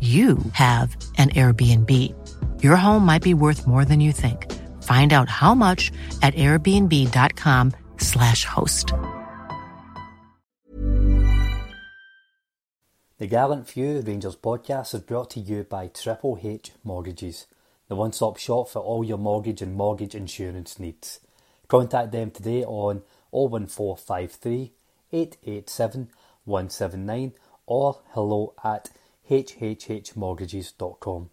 you have an Airbnb. Your home might be worth more than you think. Find out how much at airbnb.com/slash host. The Gallant Few Rangers podcast is brought to you by Triple H Mortgages, the one stop shop for all your mortgage and mortgage insurance needs. Contact them today on 01453 887 179 or hello at hhhmortgages.com.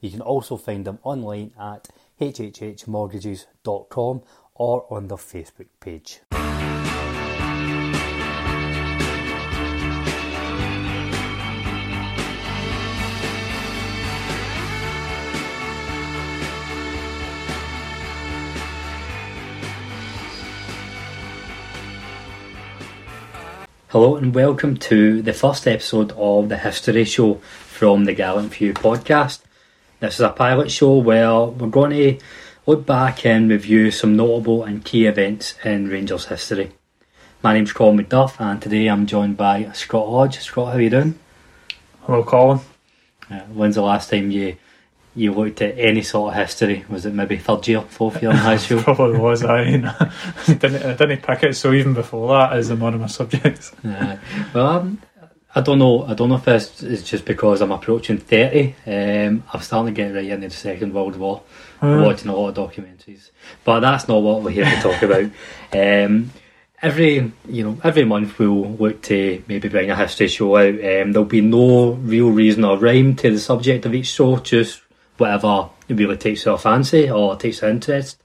You can also find them online at hhhmortgages.com or on their Facebook page. Hello and welcome to the first episode of the History Show from the Gallant Few podcast. This is a pilot show where we're going to look back and review some notable and key events in Rangers history. My name's Colin McDuff and today I'm joined by Scott Hodge. Scott, how are you doing? Hello, Colin. Uh, when's the last time you you looked at any sort of history? Was it maybe third year, fourth year in high school? Probably was. I, I didn't I didn't pick it. So even before that, as one of my subjects. Uh, well, um, I don't know. I don't know if this is just because I'm approaching thirty. Um, I'm starting to get right into the Second World War. Hmm. Watching a lot of documentaries, but that's not what we're here to talk about. Um, every you know every month we'll look to maybe bring a history show out. Um, there'll be no real reason or rhyme to the subject of each show. Just whatever really takes your fancy or takes your interest,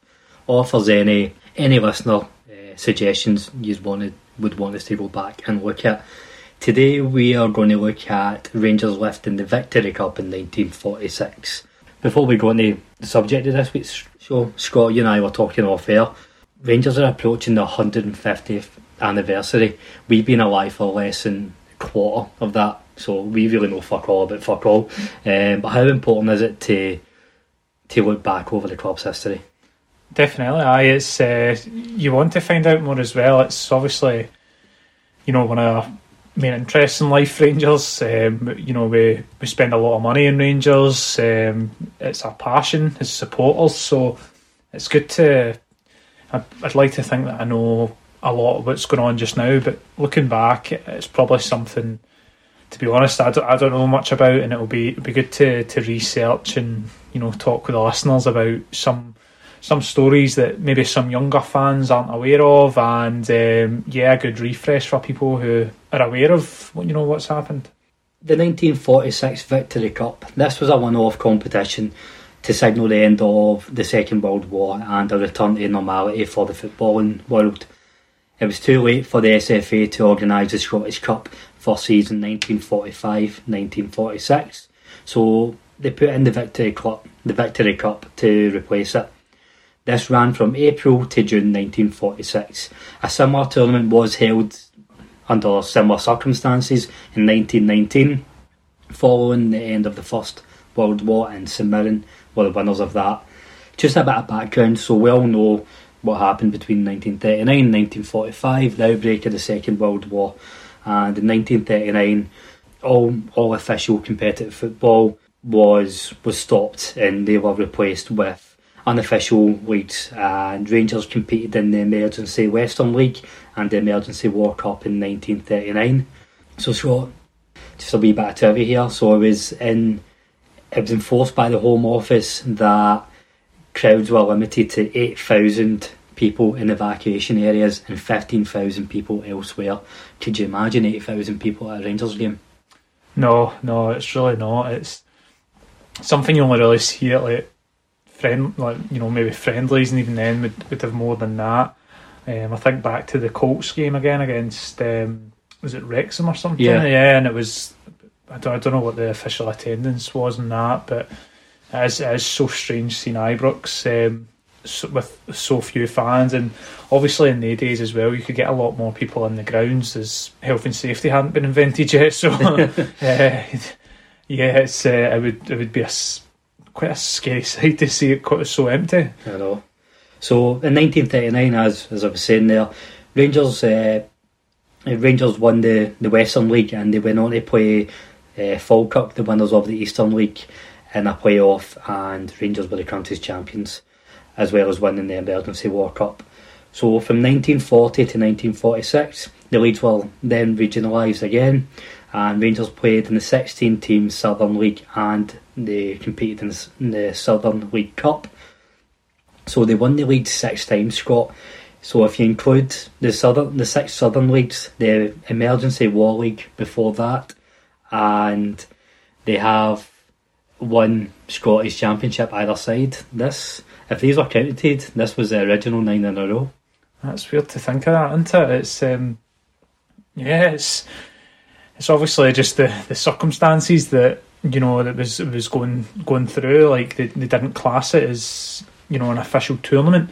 or if there's any any listener uh, suggestions you wanted would want us to go back and look at. Today we are going to look at Rangers lifting the Victory Cup in 1946. Before we go into the subject of this week's show, Scott, you and I were talking off air. Rangers are approaching the 150th anniversary. We've been alive for less than quarter of that, so we really know fuck all about fuck all. Um, but how important is it to to look back over the club's history? Definitely, aye. It's uh, you want to find out more as well. It's obviously, you know, one of our main interests in life. Rangers, um, you know, we we spend a lot of money in Rangers. Um, it's our passion as supporters, so it's good to. I'd, I'd like to think that I know a lot of what's going on just now, but looking back, it's probably something. To be honest, I don't, I don't know much about, and it'll be it'll be good to to research and you know talk with the listeners about some some stories that maybe some younger fans aren't aware of, and um, yeah, a good refresh for people who are aware of you know what's happened. The 1946 Victory Cup. This was a one-off competition to signal the end of the Second World War and a return to normality for the footballing world. It was too late for the SFA to organise the Scottish Cup for season 1945-1946, so they put in the Victory Cup, the Victory Cup to replace it. This ran from April to June 1946. A similar tournament was held under similar circumstances in 1919, following the end of the First World War, and St Mirren were the winners of that. Just a bit of background, so we all know what happened between 1939 and 1945, the outbreak of the Second World War, and in 1939, all all official competitive football was was stopped and they were replaced with unofficial leagues. And Rangers competed in the emergency Western League and the emergency War Cup in 1939 so Scott just a wee bit of trivia here. So it was in it was enforced by the Home Office that crowds were limited to 8,000 people in evacuation areas and 15,000 people elsewhere. Could you imagine 8,000 people at a Rangers game? No, no, it's really not. It's something you only really see at like friend, like you know, maybe friendlies, and even then would, would have more than that. Um, I think back to the Colts game again against um, was it Wrexham or something? Yeah. yeah, and it was I don't, I don't know what the official attendance was in that, but it is, it is so strange seeing Ibrox um, so, with so few fans, and obviously in the days as well, you could get a lot more people in the grounds as health and safety hadn't been invented yet. So, uh, yeah, it's uh, it would it would be a quite a scary sight to see it quite so empty. I know. So in 1939, as as I was saying there, Rangers uh, Rangers won the, the Western League and they went on to play uh, Falkirk, the winners of the Eastern League, in a playoff, and Rangers were the country's champions, as well as winning the Emergency War Cup. So from 1940 to 1946, the leagues were then regionalised again, and Rangers played in the 16 team Southern League and they competed in the, Southern League Cup. So they won the league six times, Scott. So if you include the southern, the six Southern leagues, the Emergency War League before that, and they have one Scottish Championship either side. This, if these were counted, this was the original nine in a row. That's weird to think of that, isn't it? It's um, yeah, it's it's obviously just the, the circumstances that you know that was was going going through. Like they, they didn't class it as you know an official tournament,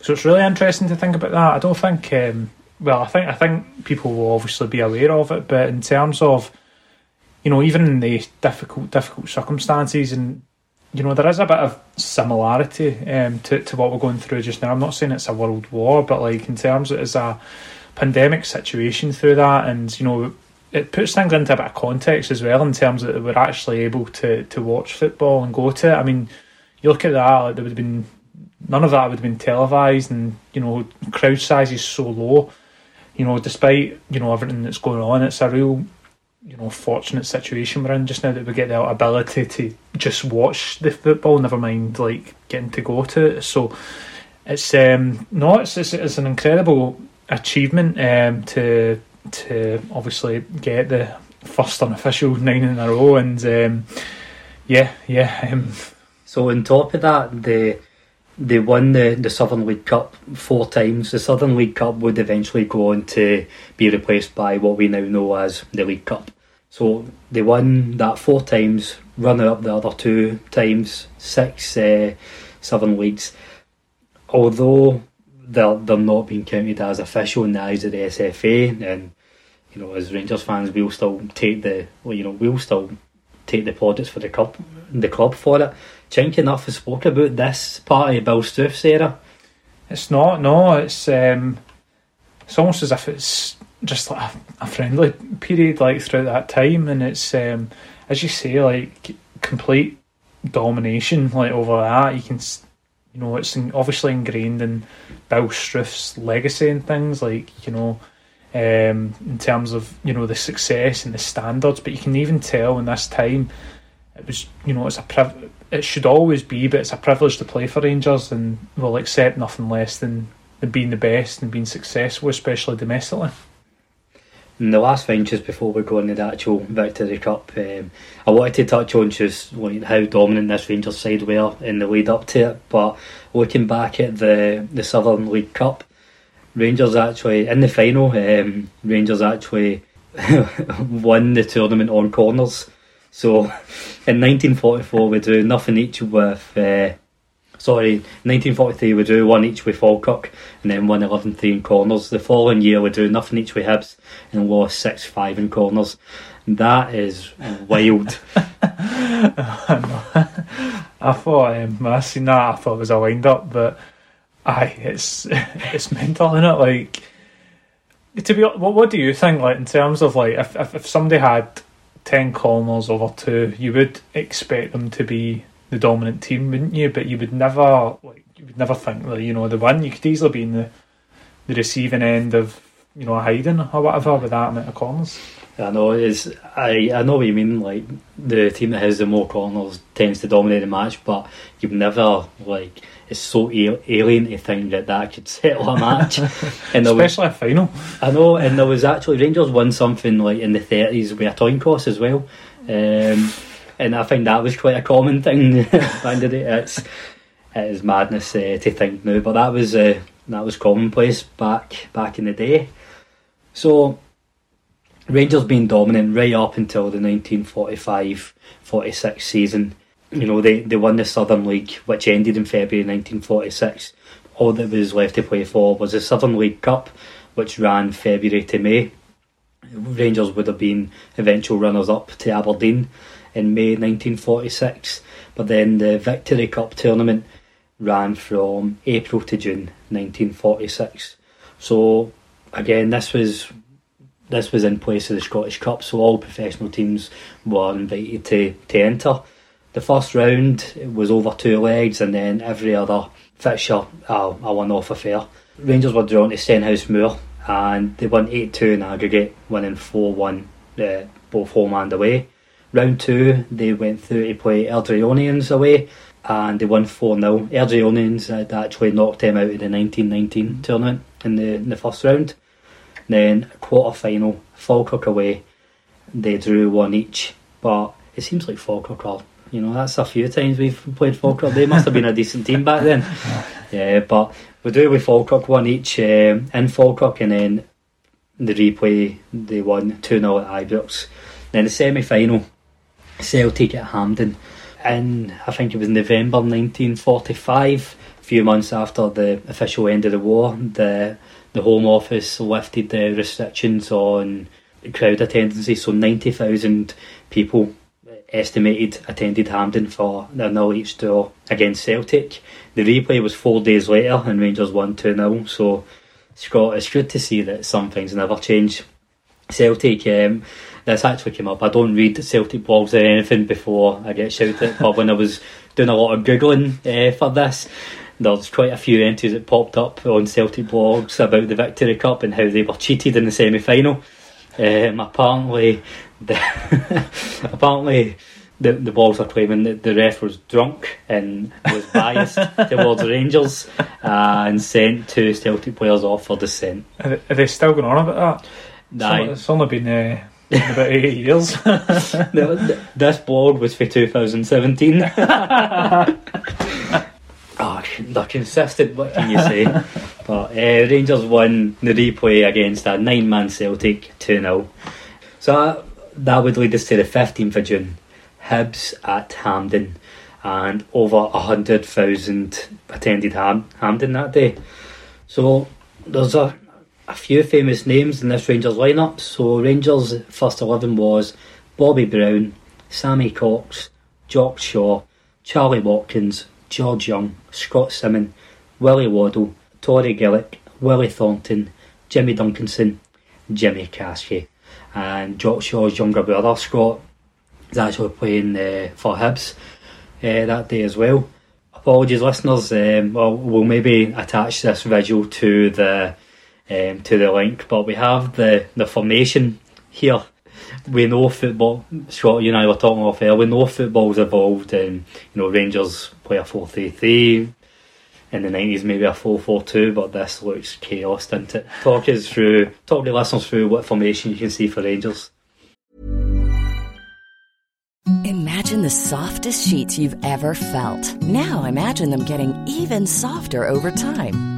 so it's really interesting to think about that. I don't think. Um, well, I think I think people will obviously be aware of it, but in terms of you know, even in the difficult difficult circumstances, and you know, there is a bit of similarity um, to to what we're going through just now. I'm not saying it's a world war, but like in terms of it's a pandemic situation through that, and you know, it puts things into a bit of context as well in terms that we're actually able to to watch football and go to it. I mean, you look at that, like, there would have been none of that would have been televised, and you know, crowd size is so low. You know, despite you know everything that's going on, it's a real you know fortunate situation we're in just now that we get the ability to just watch the football, never mind like getting to go to it. So it's um no, it's it's, it's an incredible achievement um to to obviously get the first unofficial nine in a row, and um, yeah, yeah. Um, So on top of that, they they won the, the Southern League Cup four times. The Southern League Cup would eventually go on to be replaced by what we now know as the League Cup. So they won that four times, runner up the other two times, six uh, Southern Leagues. Although they're they're not being counted as official in the eyes of the SFA, and you know as Rangers fans we'll still take the well, you know we'll still take the plaudits for the club the club for it. Chink enough has spoke about this part of Bill Struth's era. it's not. No, it's um, it's almost as if it's just like a, a friendly period, like throughout that time, and it's um, as you say, like complete domination, like over that. You can, you know, it's obviously ingrained in Bill Struth's legacy and things, like you know. Um, in terms of you know the success and the standards, but you can even tell in this time it was you know it's a priv- it should always be, but it's a privilege to play for Rangers, and we'll accept nothing less than, than being the best and being successful, especially domestically. The last thing, just before we go into the actual Victory Cup, um, I wanted to touch on just like, how dominant this Rangers side were in the lead up to it. But looking back at the the Southern League Cup, Rangers actually in the final, um, Rangers actually won the tournament on corners. So in 1944 we drew nothing each with. Uh, Sorry, 1943 we drew one each with Falkirk and then won 11 3 in corners. The following year we drew nothing each with Hibs and lost 6 5 in corners. That is wild. I thought um, when I seen that, I thought it was a wind up, but aye, it's it's mental, isn't it? Like, to be what what do you think? Like in terms of like if if, if somebody had ten corners over two, you would expect them to be the dominant team, wouldn't you? But you would never like you would never think that you know the one. You could easily be in the the receiving end of you know a hiding or whatever with that amount of corners. I know it's I I know what you mean. Like the team that has the more corners tends to dominate the match, but you've never like it's so alien to think that that could settle a match. and especially was, a final. I know, and there was actually Rangers won something like in the thirties with a coin toss as well. Um, and I think that was quite a common thing day. It's it is madness uh, to think now, but that was uh, that was commonplace back back in the day. So Rangers been dominant right up until the 1945-46 season. You know, they, they won the Southern League, which ended in February 1946. All that was left to play for was the Southern League Cup, which ran February to May. Rangers would have been eventual runners up to Aberdeen in May 1946, but then the Victory Cup tournament ran from April to June 1946. So again, this was this was in place of the Scottish Cup, so all professional teams were invited to, to enter. The first round was over two legs, and then every other fixture a, a one-off affair. Rangers were drawn to Stenhousemuir, and they won 8-2 in aggregate, winning 4-1 uh, both home and away. Round two, they went through to play Airdrieonians away, and they won 4 0. Airdrieonians had actually knocked them out of the 1919 tournament in the, in the first round. Then quarter final, Falkirk away, they drew one each. But it seems like Falkirk are, you know, that's a few times we've played Falkirk. They must have been a decent team back then. Yeah, but we drew with Falkirk one each um, in Falkirk, and then the replay they won 2 0 at Ibrox. Then the semi final, Celtic at Hampden. And I think it was November 1945, a few months after the official end of the war, the the Home Office lifted the restrictions on crowd attendance, so 90,000 people estimated attended Hampden for their nil each draw against Celtic. The replay was four days later and Rangers won 2 0, so Scott, it's good to see that some things never change. Celtic, um, this actually came up. I don't read Celtic blogs or anything before I get shouted, but when I was doing a lot of Googling uh, for this, there's quite a few entries that popped up on Celtic blogs about the Victory Cup and how they were cheated in the semi final. Um, apparently, the apparently the, the blogs are claiming that the ref was drunk and was biased towards Rangers uh, and sent two Celtic players off for dissent. Are they still going on about that? Nah, it's only been uh, about eight years. this blog was for 2017. Oh, they're consistent, what can you say? but uh, Rangers won the replay against a nine man Celtic 2 0. So that, that would lead us to the 15th of June. Hibs at Hampden, and over 100,000 attended Ham- Hampden that day. So there's a, a few famous names in this Rangers lineup. So Rangers' first 11 was Bobby Brown, Sammy Cox, Jock Shaw, Charlie Watkins, George Young, Scot Symon, Willie Waddell, Torry Gillick, Willie Thornton, Jimmy Duncanson, Jimmy Caskie, and Jock Shaw's younger brother Scott is actually playing uh, for Hibs uh, that day as well. Apologies, listeners. Um, well, we'll maybe attach this visual to the um, to the link, but we have the the formation here we know football. Scott, you and I were talking off air. We know football's evolved, and you know Rangers play a four three three. In the nineties, maybe a four four two, but this looks chaos, doesn't it? Talk us through, talk the listeners through what formation you can see for Rangers. Imagine the softest sheets you've ever felt. Now imagine them getting even softer over time.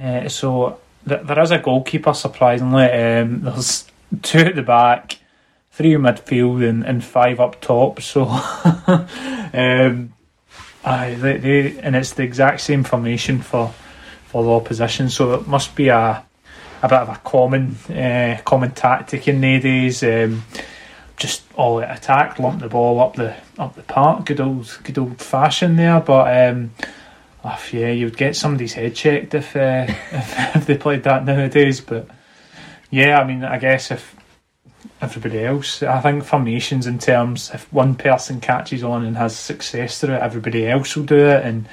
Uh, so th- there is a goalkeeper, surprisingly. Um, there's two at the back, three in midfield, and, and five up top. So, um, aye, they, they, and it's the exact same formation for for the opposition. So it must be a a bit of a common uh, common tactic in nowadays. Um, just all attack, lump the ball up the up the park. Good old good old fashion there, but. Um, Oh, yeah, you would get somebody's head checked if, uh, if if they played that nowadays. But yeah, I mean, I guess if everybody else, I think formations in terms if one person catches on and has success through it, everybody else will do it, and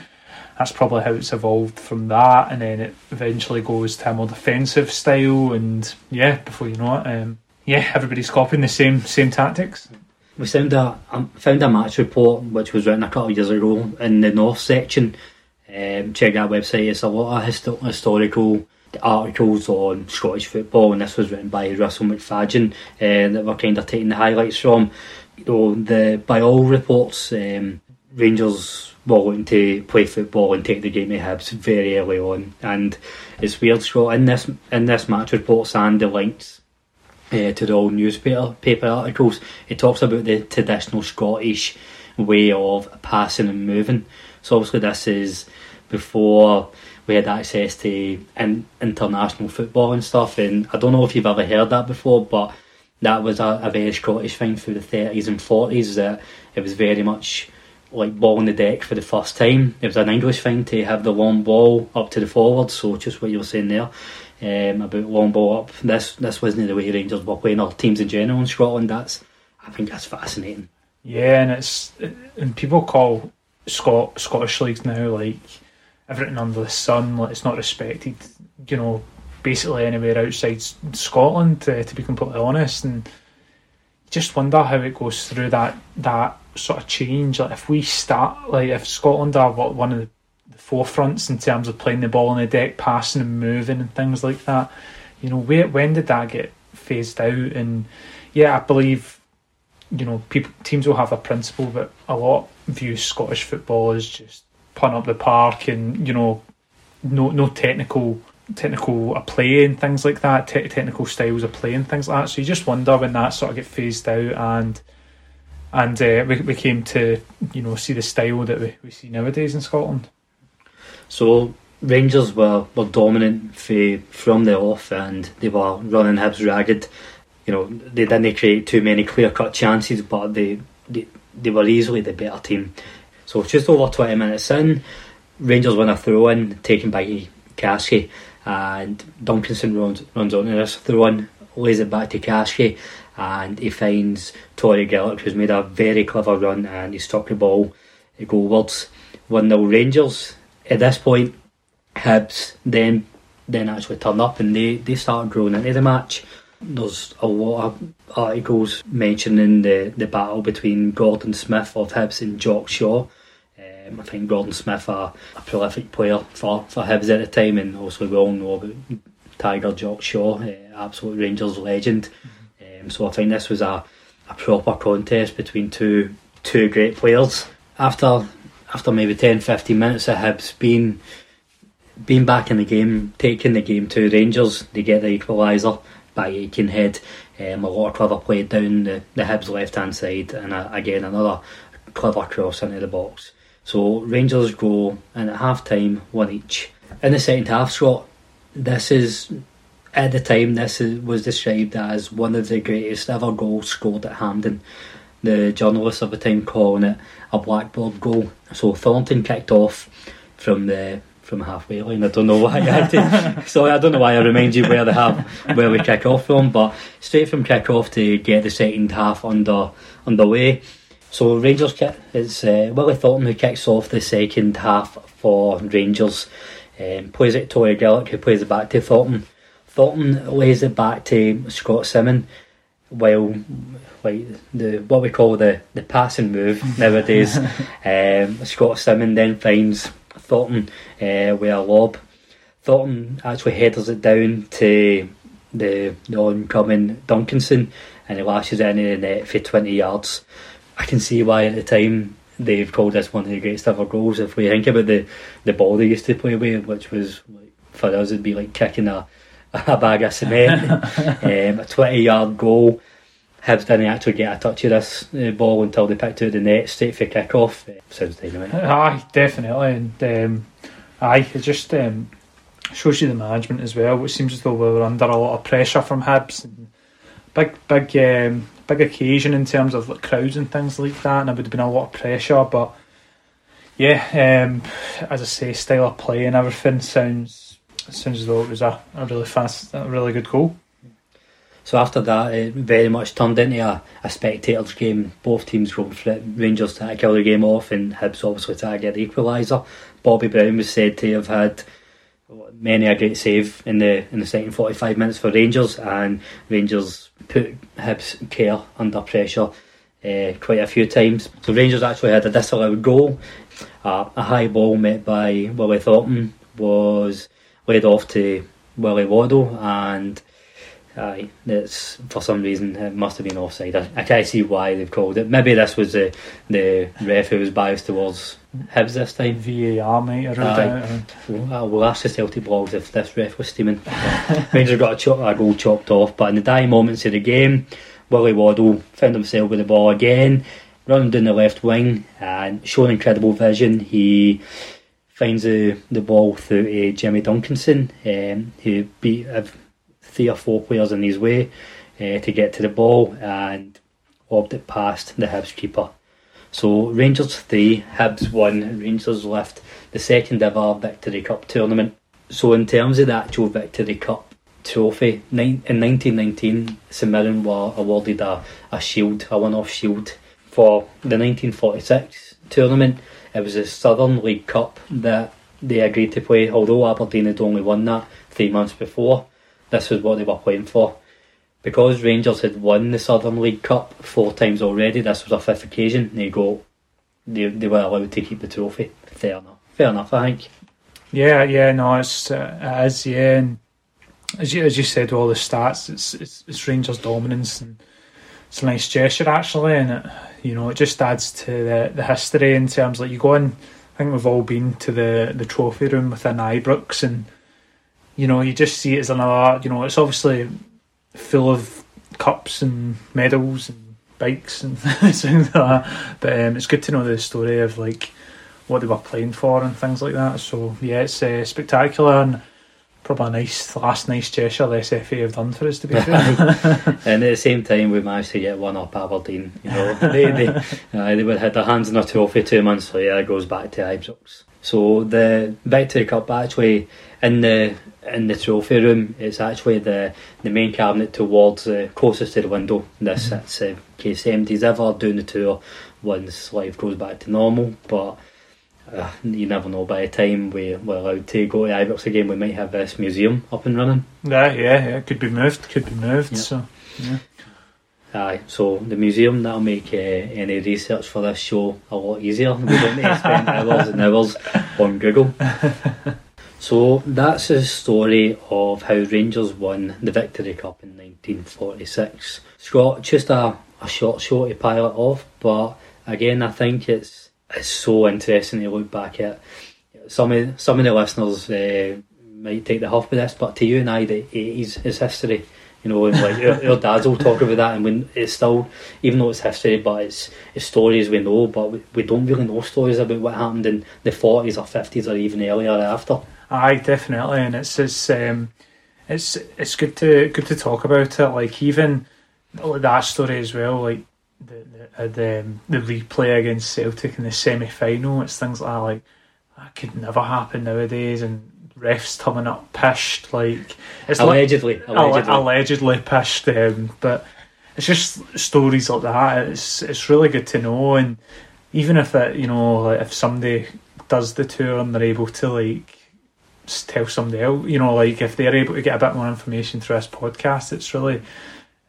that's probably how it's evolved from that. And then it eventually goes to a more defensive style, and yeah, before you know it, um, yeah, everybody's copying the same same tactics. We found a um, found a match report which was written a couple of years ago in the North section. Um, check that website. It's a lot of histo- historical articles on Scottish football, and this was written by Russell McFadden uh, that we're kind of taking the highlights from. You know, the by all reports, um, Rangers were looking to play football and take the game to Hibs very early on, and it's weird, Scott. In this in this match reports and the links uh, to the old newspaper paper articles, it talks about the traditional Scottish way of passing and moving. So obviously this is before we had access to in, international football and stuff. And I don't know if you've ever heard that before, but that was a, a very Scottish thing through the thirties and forties. That it was very much like ball on the deck for the first time. It was an English thing to have the long ball up to the forward. So just what you were saying there. Um, about long ball up. This this wasn't the way Rangers were playing or teams in general in Scotland. That's I think that's fascinating. Yeah, and it's and people call Scot Scottish leagues now like everything under the sun. Like it's not respected. You know, basically anywhere outside Scotland. Uh, to be completely honest, and just wonder how it goes through that that sort of change. Like if we start, like if Scotland are what one of the, the forefronts in terms of playing the ball on the deck, passing and moving and things like that. You know, where when did that get phased out? And yeah, I believe you know, people teams will have a principle, but a lot view Scottish football as just punt up the park and you know, no no technical technical a play and things like that, te- technical styles of play and things like that. So you just wonder when that sort of get phased out and and uh, we, we came to you know see the style that we, we see nowadays in Scotland. So Rangers were, were dominant for, from the off and they were running Hibs ragged. You know, they didn't create too many clear cut chances, but they, they they were easily the better team. So just over 20 minutes in, Rangers win a throw in taken by Caskie, and Duncanson runs, runs onto this throw in, lays it back to Caskie, and he finds Torry Gillick, who's made a very clever run, and he struck the ball It goalwards. 1 0 Rangers. At this point, Hibs then then actually turn up and they, they start growing into the match. There's a lot of articles mentioning the, the battle between Gordon Smith of Hibs and Jock Shaw. Um, I think Gordon Smith a, a prolific player for, for Hibs at the time, and also we all know about Tiger Jock Shaw, uh, absolute Rangers legend. Um, so I think this was a, a proper contest between two two great players. After after maybe 10, 15 minutes of Hibs being being back in the game, taking the game to Rangers, they get the equaliser by Aitkenhead. Um, a lot of clever play down the, the Hibs left hand side, and uh, again another clever cross into the box. So Rangers go and at half time, one each. In the second half, Scott, this is at the time this is, was described as one of the greatest ever goals scored at Hampden. The journalists of the time calling it a blackboard goal. So Thornton kicked off from the from halfway line. I don't know why I had to. Sorry, I don't know why I remind you where they have where we kick off from, but straight from kick off to get the second half under underway. So Rangers kick it's uh, Willie Thornton who kicks off the second half for Rangers. Um, plays it to Torry Gillick who plays it back to Thornton. Thornton lays it back to Scot Symon, while like the what we call the the passing move nowadays. um, Scot Symon then finds Thornton uh, with a lob. Thornton actually headers it down to the, the oncoming Duncanson and he lashes it into the net for 20 yards. I can see why at the time they've called this one of the greatest ever goals. If we think about the, the ball they used to play with, which was like, for us, it'd be like kicking a, a bag of cement. um, a 20 yard goal. Hibs didn't actually get a touch of this uh, ball until they picked out the net straight for kick off. Uh, sounds dynamite. Aye, definitely. And um, aye, it just um, shows you the management as well, which seems as though we were under a lot of pressure from Hibs. Big, big, um, big occasion in terms of like crowds and things like that, and there would have been a lot of pressure. But yeah, um, as I say, style of play and everything sounds sounds as though it was a, a really fast, a really good goal. So after that, it very much turned into a, a spectators' game. Both teams going for. Rangers to kill the game off, and Hibs obviously to get the equaliser. Bobby Brown was said to have had many a great save in the in the second 45 minutes for Rangers, and Rangers put Hibs care under pressure uh, quite a few times. So Rangers actually had a disallowed goal. Uh, a high ball met by Willie Thornton was led off to Willie Waddell, and Aye, it's for some reason it must have been offside. I, I can't see why they've called it. Maybe this was the the ref who was biased towards Hibs this time. VAR have ruled Aye. Well, we'll ask the Celtic blogs if this ref was steaming. Rangers got a, chop, a goal chopped off, but in the dying moments of the game, Willie Waddell found himself with the ball again, running down the left wing and showing incredible vision. He finds the, the ball through to Jimmy Duncanson, um, who beat uh, three or four players in his way uh, to get to the ball and lobbed it past the Hibs keeper. So Rangers 3, Hibs 1, Rangers left the second ever Victory Cup tournament. So in terms of the actual Victory Cup trophy, in 1919 St Mirren were awarded a, a shield, a one-off shield for the 1946 tournament. It was the Southern League Cup that they agreed to play, although Aberdeen had only won that three months before. This was what they were playing for. Because Rangers had won the Southern League Cup four times already, this was a fifth occasion. They go, they, they were allowed to keep the trophy. Fair enough. Fair enough, I think. Yeah, yeah, no, it's uh, yeah. And as you as you said, all the stats, it's it's, it's Rangers' dominance, and it's a nice gesture actually, and it, you know it just adds to the the history in terms like you go in. I think we've all been to the the trophy room within Ibrox, and you know you just see it as another. You know, it's obviously full of cups and medals and bikes and things like that. But um, it's good to know the story of like what they were playing for and things like that. So yeah, it's uh, spectacular and probably a nice last nice gesture the SFA have done for us. To be fair, and at the same time, we managed to get one up Aberdeen. You know, they they, uh, they would had their hands in a trophy two months later. It goes back to Ibrox. So the Victory Cup actually in the in the trophy room, it's actually the the main cabinet towards the closest to the window. This Mm-hmm. sits in case anybody's ever doing the tour once life goes back to normal. But uh, you never know. By the time we we're allowed to go to Ibrox again, we might have this museum up and running. yeah, yeah, yeah, could be moved, could be moved. Yeah. So yeah. Aye, so the museum that'll make uh, any research for this show a lot easier. We don't need to spend hours and hours on Google. So that's the story of how Rangers won the Victory Cup in 1946. Scott, just a, a short show to pilot off, but again, I think it's it's so interesting to look back at. Some of some of the listeners uh, might take the huff with this, but to you and I, the 80s is history. You know, and like our, our dads will talk about that, and when it's still, even though it's history, but it's, it's stories we know, but we, we don't really know stories about what happened in the 40s or 50s or even earlier after. Aye, definitely, and it's it's um, it's it's good to good to talk about it. Like even that story as well, like the the the, um, the replay against Celtic in the semi final. It's things like that, like that could never happen nowadays, and refs turning up pissed. Like it's like- Allegedly, Alle- allegedly. allegedly pissed. Um, but it's just stories like that. It's it's really good to know, and even if it, you know, like if somebody does the tour and they're able to like tell somebody else. You know, like if they're able to get a bit more information through this podcast, it's really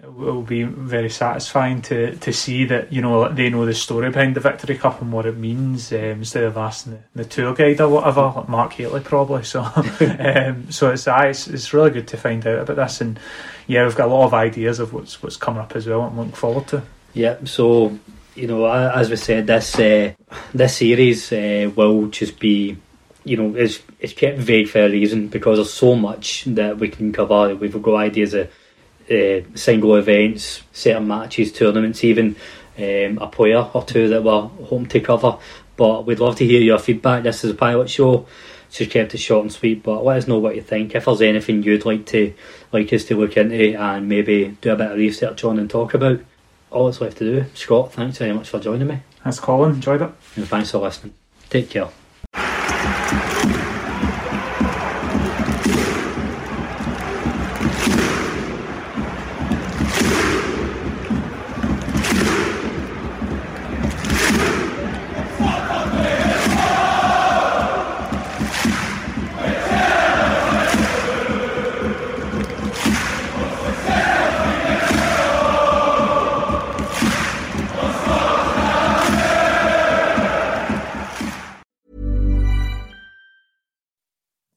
it will be very satisfying to to see that you know they know the story behind the Victory Cup and what it means um, instead of asking the, the, tour guide or whatever, like Mark Hateley probably. So, um, so it's, it's it's really good to find out about this, and yeah, we've got a lot of ideas of what's what's coming up as well. I'm looking forward to. Yeah, so you know, as we said, this uh, this series uh, will just be, you know, it's it's kept vague for a reason because there's so much that we can cover. We've got ideas of uh, single events, certain matches, tournaments, even um, a player or two that we're hoping to cover. But we'd love to hear your feedback. This is a pilot show, just kept it short and sweet. But let us know what you think. If there's anything you'd like to like us to look into and maybe do a bit of research on and talk about, all that's left to do. Scott, thanks very much for joining me. Thanks, Colin. Enjoyed it. And thanks for listening. Take care. Thank you.